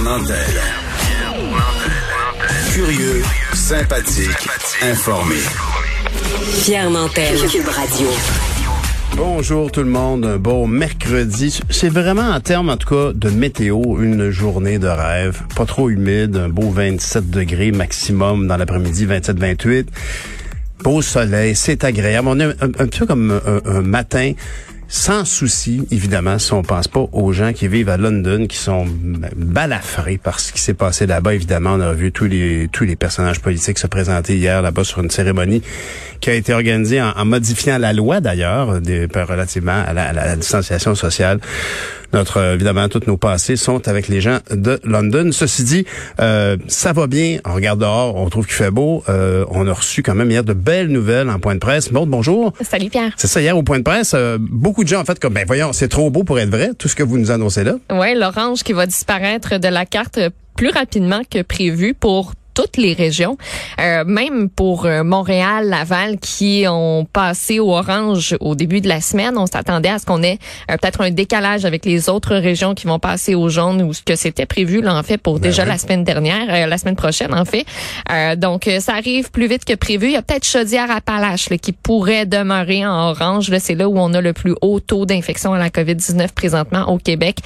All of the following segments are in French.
Nantel. Curieux, sympathique, informé. Pierre Nantel. Cube Radio. Bonjour tout le monde, un beau mercredi. C'est vraiment en termes en tout cas de météo, une journée de rêve. Pas trop humide, un beau 27 degrés maximum dans l'après-midi, 27-28. Beau soleil, c'est agréable. On est un, un peu comme un, un matin sans souci, évidemment, si on pense pas aux gens qui vivent à London, qui sont balafrés par ce qui s'est passé là-bas. Évidemment, on a vu tous les tous les personnages politiques se présenter hier là-bas sur une cérémonie qui a été organisée en, modifiant la loi d'ailleurs, relativement à la, à la distanciation sociale. Notre évidemment, tous nos passés sont avec les gens de London. Ceci dit, euh, ça va bien. On regarde dehors, on trouve qu'il fait beau. Euh, on a reçu quand même hier de belles nouvelles en point de presse. Bon, bonjour. Salut Pierre. C'est ça hier au point de presse. Euh, beaucoup de gens en fait comme ben voyons, c'est trop beau pour être vrai. Tout ce que vous nous annoncez là. Ouais, l'orange qui va disparaître de la carte plus rapidement que prévu pour toutes les régions, euh, même pour euh, Montréal, Laval, qui ont passé au orange au début de la semaine. On s'attendait à ce qu'on ait euh, peut-être un décalage avec les autres régions qui vont passer au jaune ou ce que c'était prévu là en fait pour ben déjà la semaine dernière, la semaine prochaine en fait. donc ça arrive plus vite que prévu. Il y a peut-être Chaudière-Appalaches qui pourrait demeurer en orange. C'est là où on a le plus haut taux d'infection à la COVID-19 présentement au Québec.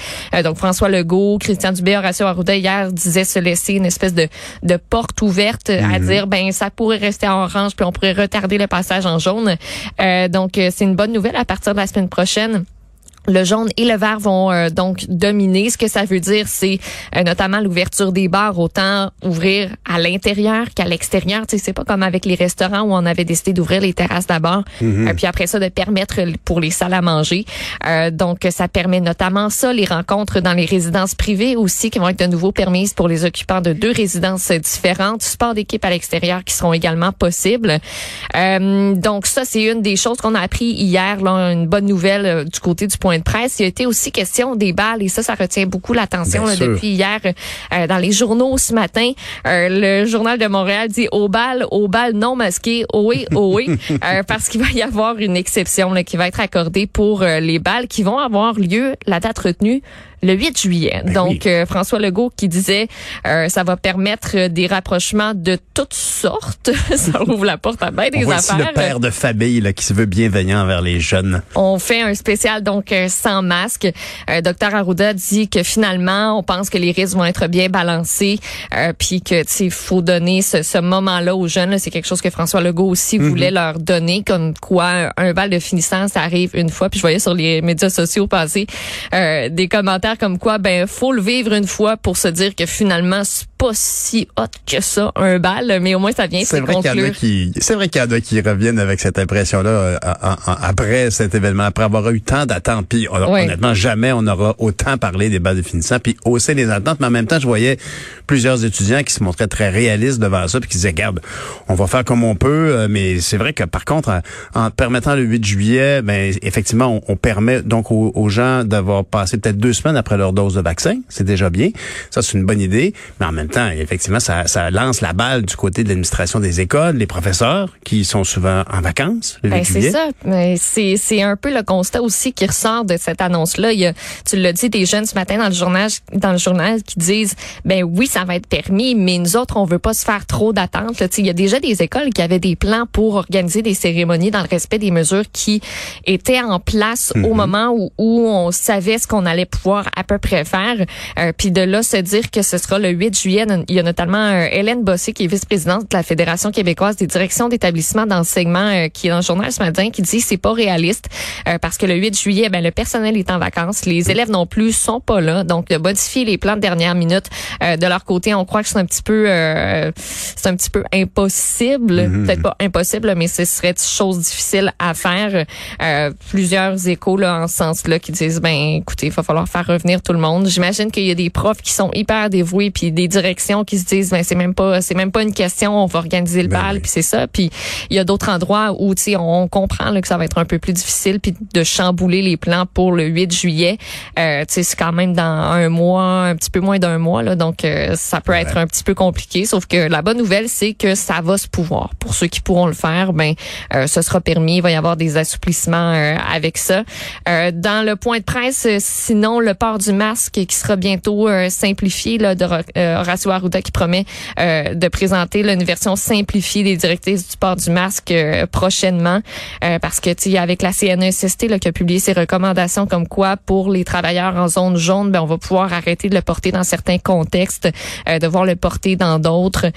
donc François Legault, Christian Dubé, Horacio Arruda hier disaient se laisser une espèce de de porte ouverte à mhm. dire ben ça pourrait rester en orange puis on pourrait retarder le passage en jaune. Euh, donc euh, c'est une bonne nouvelle à partir de la semaine prochaine. Le jaune et le vert vont euh, donc dominer. Ce que ça veut dire, c'est euh, notamment l'ouverture des bars, autant ouvrir à l'intérieur qu'à l'extérieur. Tu sais, c'est pas comme avec les restaurants où on avait décidé d'ouvrir les terrasses d'abord, mm puis après ça de permettre pour les salles à manger. donc, ça permet notamment ça, les rencontres dans les résidences privées aussi qui vont être de nouveau permises pour les occupants de deux résidences différentes. Sport d'équipe à l'extérieur qui seront également possibles. donc, ça, c'est une des choses qu'on a appris hier, là, une bonne nouvelle du côté du point de presse, il y a été aussi question des balles et ça, ça retient beaucoup l'attention depuis hier euh, dans les journaux ce matin. Euh, le journal de Montréal dit au bal, au bal non masqué, oh oui, oh oui, euh, parce qu'il va y avoir une exception là, qui va être accordée pour les balles qui vont avoir lieu, la date retenue, le 8 juillet. Ben Donc, euh, François Legault qui disait euh, ça va permettre des rapprochements de toutes sortes. ça ouvre la porte à bien des On voit affaires. le père de famille là, qui se veut bienveillant envers les jeunes. On fait un spécial donc euh, sans masque. Euh, Docteur Arruda dit que finalement, on pense que les risques vont être bien balancés, puis que il faut donner ce, ce moment-là aux jeunes. C'est quelque chose que François Legault aussi mhm. voulait leur donner, comme quoi un bal de finissant, ça arrive une fois. Puis je voyais sur les médias sociaux passer des commentaires comme quoi, ben, faut le vivre une fois pour se dire que finalement, pas si hot que ça, un bal, mais au moins ça vient c'est vrai qu'il y en a qui, c'est vrai qu'il y en a qui reviennent avec cette impression-là euh, après cet événement, après avoir eu tant d'attentes. Puis honnêtement, jamais on aura autant parlé des balles de finissant, puis hausser les attentes. Mais en même temps, je voyais plusieurs étudiants qui se montraient très réalistes devant ça, puis qui disaient, regarde, on va faire comme on peut. Euh, mais c'est vrai que par contre, en, permettant le 8 juillet, ben effectivement, on, permet donc aux, aux gens d'avoir passé peut-être deux semaines après leur dose de vaccin. C'est déjà bien. Ça, c'est une bonne idée. Mais en même temps, effectivement, ça, ça lance la balle du côté de l'administration des écoles, les professeurs qui sont souvent en vacances. Ben, c'est ça. Mais c'est, c'est un peu le constat aussi qui ressort de cette annonce-là. Il y a, tu l'as dit, des jeunes ce matin dans le journal, dans le journal qui disent, ben oui, ça va être permis, mais nous autres, on veut pas se faire trop d'attentes. Il y a déjà des écoles qui avaient des plans pour organiser des cérémonies dans le respect des mesures qui étaient en place au mm-hmm. moment où, où on savait ce qu'on allait pouvoir à peu près faire. Euh, puis de là, se dire que ce sera le 8 juillet, il y a notamment euh, Hélène Bossé, qui est vice-présidente de la Fédération québécoise des directions d'établissements d'enseignement, euh, qui est dans le journal ce matin, qui dit c'est pas réaliste parce que le 8 juillet, ben, le personnel est en vacances, les élèves non plus sont pas là, donc de modifier les plans de dernière minute de leur côté, on croit que c'est un petit peu, c'est un petit peu impossible, mm-hmm. peut-être pas impossible, mais ce serait une chose difficile à faire. plusieurs échos là en ce sens-là qui disent ben écoutez, il va falloir faire revenir tout le monde. J'imagine qu'il y a des profs qui sont hyper dévoués puis des directeurs directions qui se disent ben c'est même pas c'est même pas une question, on va organiser le Ben bal oui. puis c'est ça. Puis il y a d'autres endroits où tu sais on comprend là, que ça va être un peu plus difficile puis de chambouler les plans pour le 8 juillet. Euh, tu sais c'est quand même dans un mois, un petit peu moins d'un mois là, donc euh, ça peut être un petit peu compliqué. Sauf que la bonne nouvelle c'est que ça va se pouvoir. Pour ceux qui pourront le faire, ben euh, ce sera permis. Il va y avoir des assouplissements euh, avec ça. Euh, dans le point de presse, euh, sinon le port du masque qui sera bientôt simplifié là, de euh, Horacio Arruda qui promet euh, de présenter là, une version simplifiée des directives du port du masque euh, prochainement euh, parce que tu avec la CNESST là, qui a publié ses recommandations comme quoi pour les travailleurs en zone jaune, ben on va pouvoir arrêter de le porter dans certains contextes, euh, devoir le porter dans d'autres.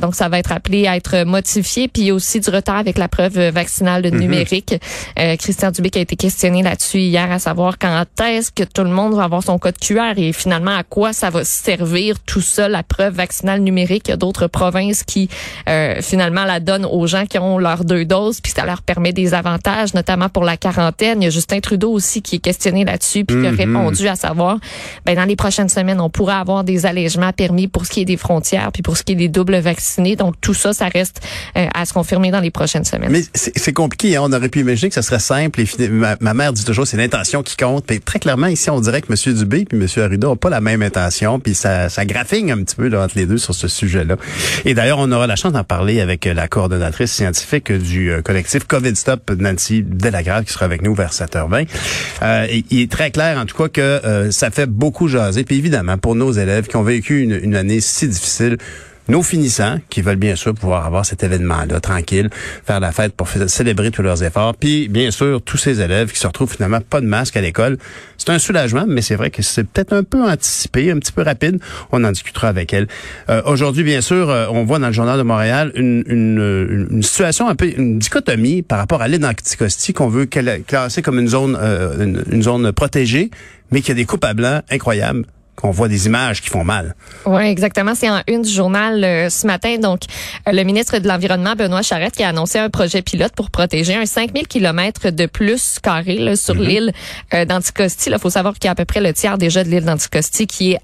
Donc ça va être appelé à être modifié puis il y a aussi du retard avec la preuve vaccinale numérique. Euh, Christian Dubé qui a été questionné là-dessus hier à savoir quand est-ce que tout le monde va avoir son code QR et finalement à quoi ça va servir tout ça, la preuve vaccinale numérique. Il y a d'autres provinces qui euh, finalement la donnent aux gens qui ont leurs deux doses puis ça leur permet des avantages, notamment pour la quarantaine. Il y a Justin Trudeau aussi qui est questionné là-dessus puis qui a répondu à savoir, ben dans les prochaines semaines, on pourra avoir des allègements permis pour ce qui est des frontières puis pour ce qui est des doubles vaccinés. Donc tout ça, ça reste euh, à se confirmer dans les prochaines semaines. Mais c'est compliqué. hein. On aurait pu imaginer que ça serait simple. Et ma, ma mère dit toujours c'est l'intention qui compte. Mais très clairement, ici, on dirait que M. Dubé puis M. Arruda n'ont pas la même intention. Puis ça, ça graphigne un petit peu là, entre les deux sur ce sujet-là. Et d'ailleurs, on aura la chance d'en parler avec euh, la coordonnatrice scientifique du euh, collectif COVID Stop, Nancy Delagrave, qui sera avec nous vers 7h20. Euh, il est très clair, en tout cas, que euh, ça fait beaucoup jaser. Puis évidemment, pour nos élèves qui ont vécu une année si difficile, nos finissants, qui veulent bien sûr pouvoir avoir cet événement-là tranquille, faire la fête pour célébrer tous leurs efforts, puis bien sûr tous ces élèves qui se retrouvent finalement pas de masque à l'école. C'est un soulagement, mais c'est vrai que c'est peut-être un peu anticipé, un petit peu rapide. On en discutera avec elle. Euh, Aujourd'hui, bien sûr, euh, on voit dans le journal de Montréal une, une, situation un peu, une dichotomie par rapport à l'île qu'on veut cla- classer comme une zone, euh, une, une zone protégée, mais qui a des coupes à blanc incroyables qu'on voit des images qui font mal. Oui, exactement. C'est en une du journal euh, ce matin. Donc, euh, le ministre de l'Environnement, Benoît Charette, qui a annoncé un projet pilote pour protéger un 5000 kilomètres de plus carré là, sur l'île euh, d'Anticosti. Il faut savoir qu'il y a à peu près le tiers déjà de l'île d'Anticosti qui est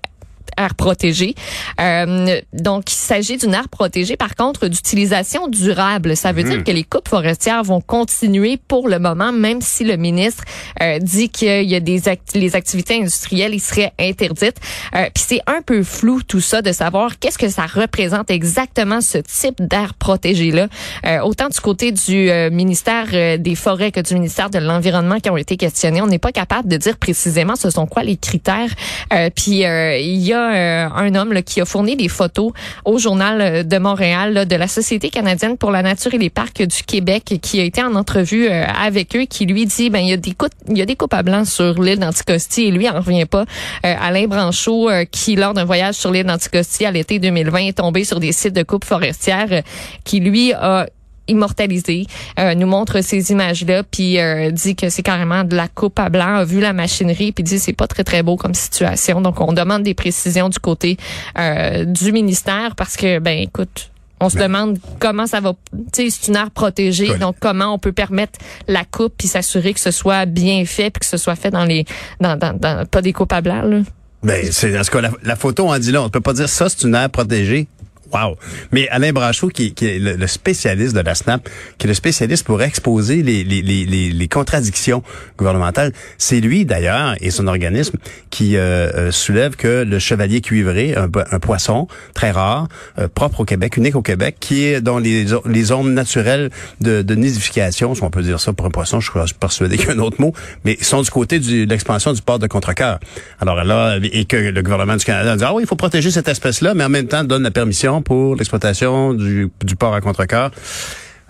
aire protégée. Euh, donc, il s'agit d'une aire protégée, par contre, d'utilisation durable. Ça veut dire que les coupes forestières vont continuer pour le moment, même si le ministre euh, dit qu'il y a des act- les activités industrielles, ils seraient interdites. Euh, Puis c'est un peu flou tout ça de savoir qu'est-ce que ça représente exactement ce type d'aire protégée-là. Euh, autant du côté du euh, ministère des Forêts que du ministère de l'Environnement qui ont été questionnés, on n'est pas capable de dire précisément ce sont quoi les critères. Euh, Puis euh, il y a euh, un homme qui a fourni des photos au journal euh, de Montréal de la Société canadienne pour la nature et les parcs du Québec qui a été en entrevue euh, avec eux qui lui dit ben il y a des coupes il y a des coupes à blanc sur l'île d'Anticosti et lui en revient pas. Alain Branchot qui lors d'un voyage sur l'île d'Anticosti à l'été 2020 est tombé sur des sites de coupes forestières qui lui a immortalisé, euh, nous montre ces images-là, puis euh, dit que c'est carrément de la coupe à blanc, a vu la machinerie, puis dit c'est pas très très beau comme situation. Donc on demande des précisions du côté euh, du ministère parce que ben écoute, on se demande comment ça va. Tu sais, c'est une aire protégée, donc comment on peut permettre la coupe puis s'assurer que ce soit bien fait puis que ce soit fait dans les dans, dans, dans- pas des coupes à blanc là. Ben, c'est, en tout cas, la, la photo en dit là. On ne peut pas dire ça, c'est une aire protégée. Wow. Mais Alain Brachot, qui, qui est le, le spécialiste de la SNAP, qui est le spécialiste pour exposer les, les, les, les, contradictions gouvernementales, c'est lui d'ailleurs et son organisme qui euh, euh, soulève que le chevalier cuivré, un, un poisson très rare, euh, propre au Québec, unique au Québec, qui est dans les, les zones naturelles de, de nidification, si on peut dire ça pour un poisson, je suis persuadé qu'il y a un autre mot, mais sont du côté de l'expansion du port de Contrecoeur. Alors là, et que le gouvernement du Canada dit, ah oui, il faut protéger cette espèce-là, mais en même temps donne la permission pour l'exploitation du, port à Contrecoeur.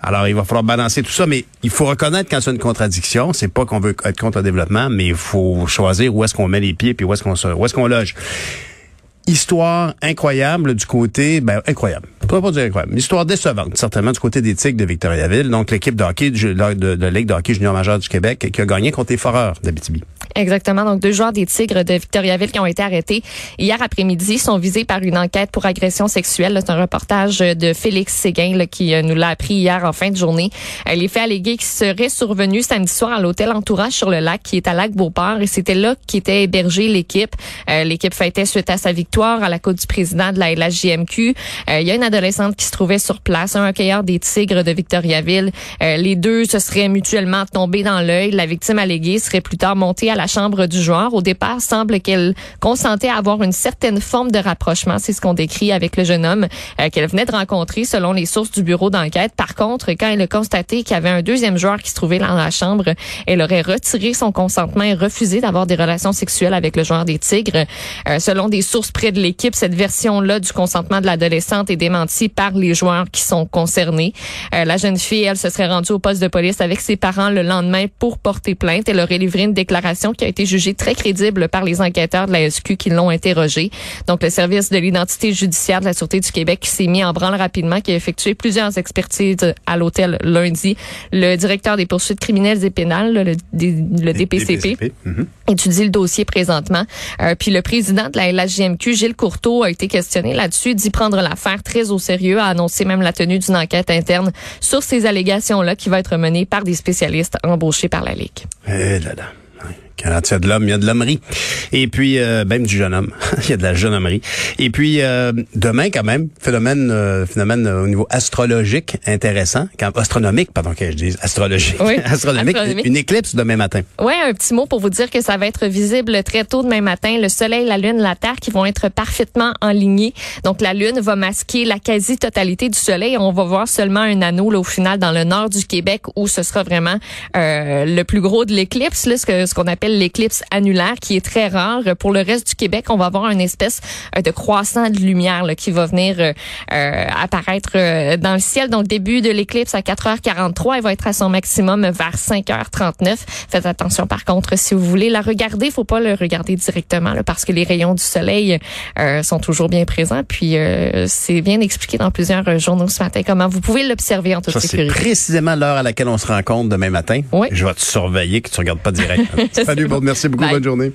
Alors, il va falloir balancer tout ça, mais il faut reconnaître quand c'est une contradiction. C'est pas qu'on veut être contre le développement, mais il faut choisir où est-ce qu'on met les pieds puis où est-ce qu'on où est-ce qu'on loge. Histoire incroyable du côté, ben incroyable. Je pas dire incroyable. Histoire décevante, certainement du côté des de Victoriaville. Donc l'équipe de hockey de, de, de Ligue de hockey junior majeur du Québec qui a gagné contre les Foreurs d'Abitibi. Exactement. Donc, deux joueurs des Tigres de Victoriaville qui ont été arrêtés hier après-midi sont visés par une enquête pour agression sexuelle. C'est un reportage de Félix Séguin qui euh, nous l'a appris hier en fin de journée. Euh, les faits allégués qui seraient survenus samedi soir à l'hôtel Entourage sur le lac qui est à Lac-Beauport et c'était là qu'était hébergée l'équipe. Euh, l'équipe fêtait suite à sa victoire à la Côte du président de la LHJMQ. Il y a une adolescente qui se trouvait sur place, un hockeyeur des Tigres de Victoriaville. les deux se seraient mutuellement tombés dans l'œil. La victime alléguée serait plus tard montée à la chambre du joueur. Au départ, semble qu'elle consentait à avoir une certaine forme de rapprochement. C'est ce qu'on décrit avec le jeune homme euh, qu'elle venait de rencontrer selon les sources du bureau d'enquête. Par contre, quand elle a constaté qu'il y avait un deuxième joueur qui se trouvait dans la chambre, elle aurait retiré son consentement et refusé d'avoir des relations sexuelles avec le joueur des Tigres. Euh, selon des sources près de l'équipe, cette version-là du consentement de l'adolescente est démentie par les joueurs qui sont concernés. Euh, la jeune fille, elle, se serait rendue au poste de police avec ses parents le lendemain pour porter plainte. Elle aurait livré une déclaration qui a été jugée très crédible par les enquêteurs de la SQ qui l'ont interrogée. Donc, le service de l'identité judiciaire de la Sûreté du Québec qui s'est mis en branle rapidement, qui a effectué plusieurs expertises à l'hôtel lundi. Le directeur des poursuites criminelles et pénales, le, DPCP, mhm. étudie le dossier présentement. Euh, puis le président de la LHJMQ, Gilles Courteau, a été questionné là-dessus, dit prendre l'affaire très au sérieux, a annoncé même la tenue d'une enquête interne sur ces allégations-là qui va être menée par des spécialistes embauchés par la Ligue. Eh là là. Quand il y a de l'homme, il y a de l'hommerie. Et puis, euh, même du jeune homme. il y a de la jeune hommerie. Et puis, euh, demain, quand même, phénomène euh, phénomène au niveau astrologique intéressant. Quand, astronomique, pardon, que je dis astrologique. Oui, astronomique, Une éclipse demain matin. Oui, un petit mot pour vous dire que ça va être visible très tôt demain matin. Le soleil, la lune, la terre qui vont être parfaitement alignés. Donc, la lune va masquer la quasi-totalité du soleil. On va voir seulement un anneau, là, au final, dans le nord du Québec où ce sera vraiment le plus gros de l'éclipse, ce qu'on ce qu'on appelle l'éclipse annulaire qui est très rare. Pour le reste du Québec, on va avoir une espèce euh, de croissant de lumière qui va venir euh, euh, apparaître dans le ciel. Donc début de l'éclipse à 4h43, elle va être à son maximum vers 5h39. Faites attention par contre si vous voulez la regarder, faut pas le regarder directement parce que les rayons du soleil sont toujours bien présents. Puis c'est bien expliqué dans plusieurs journaux ce matin comment vous pouvez l'observer en toute Ça, C'est précisément l'heure à laquelle on se rencontre demain matin. Oui. Je vais te surveiller que tu regardes pas direct. Salut, bon, merci beaucoup. Bonne journée.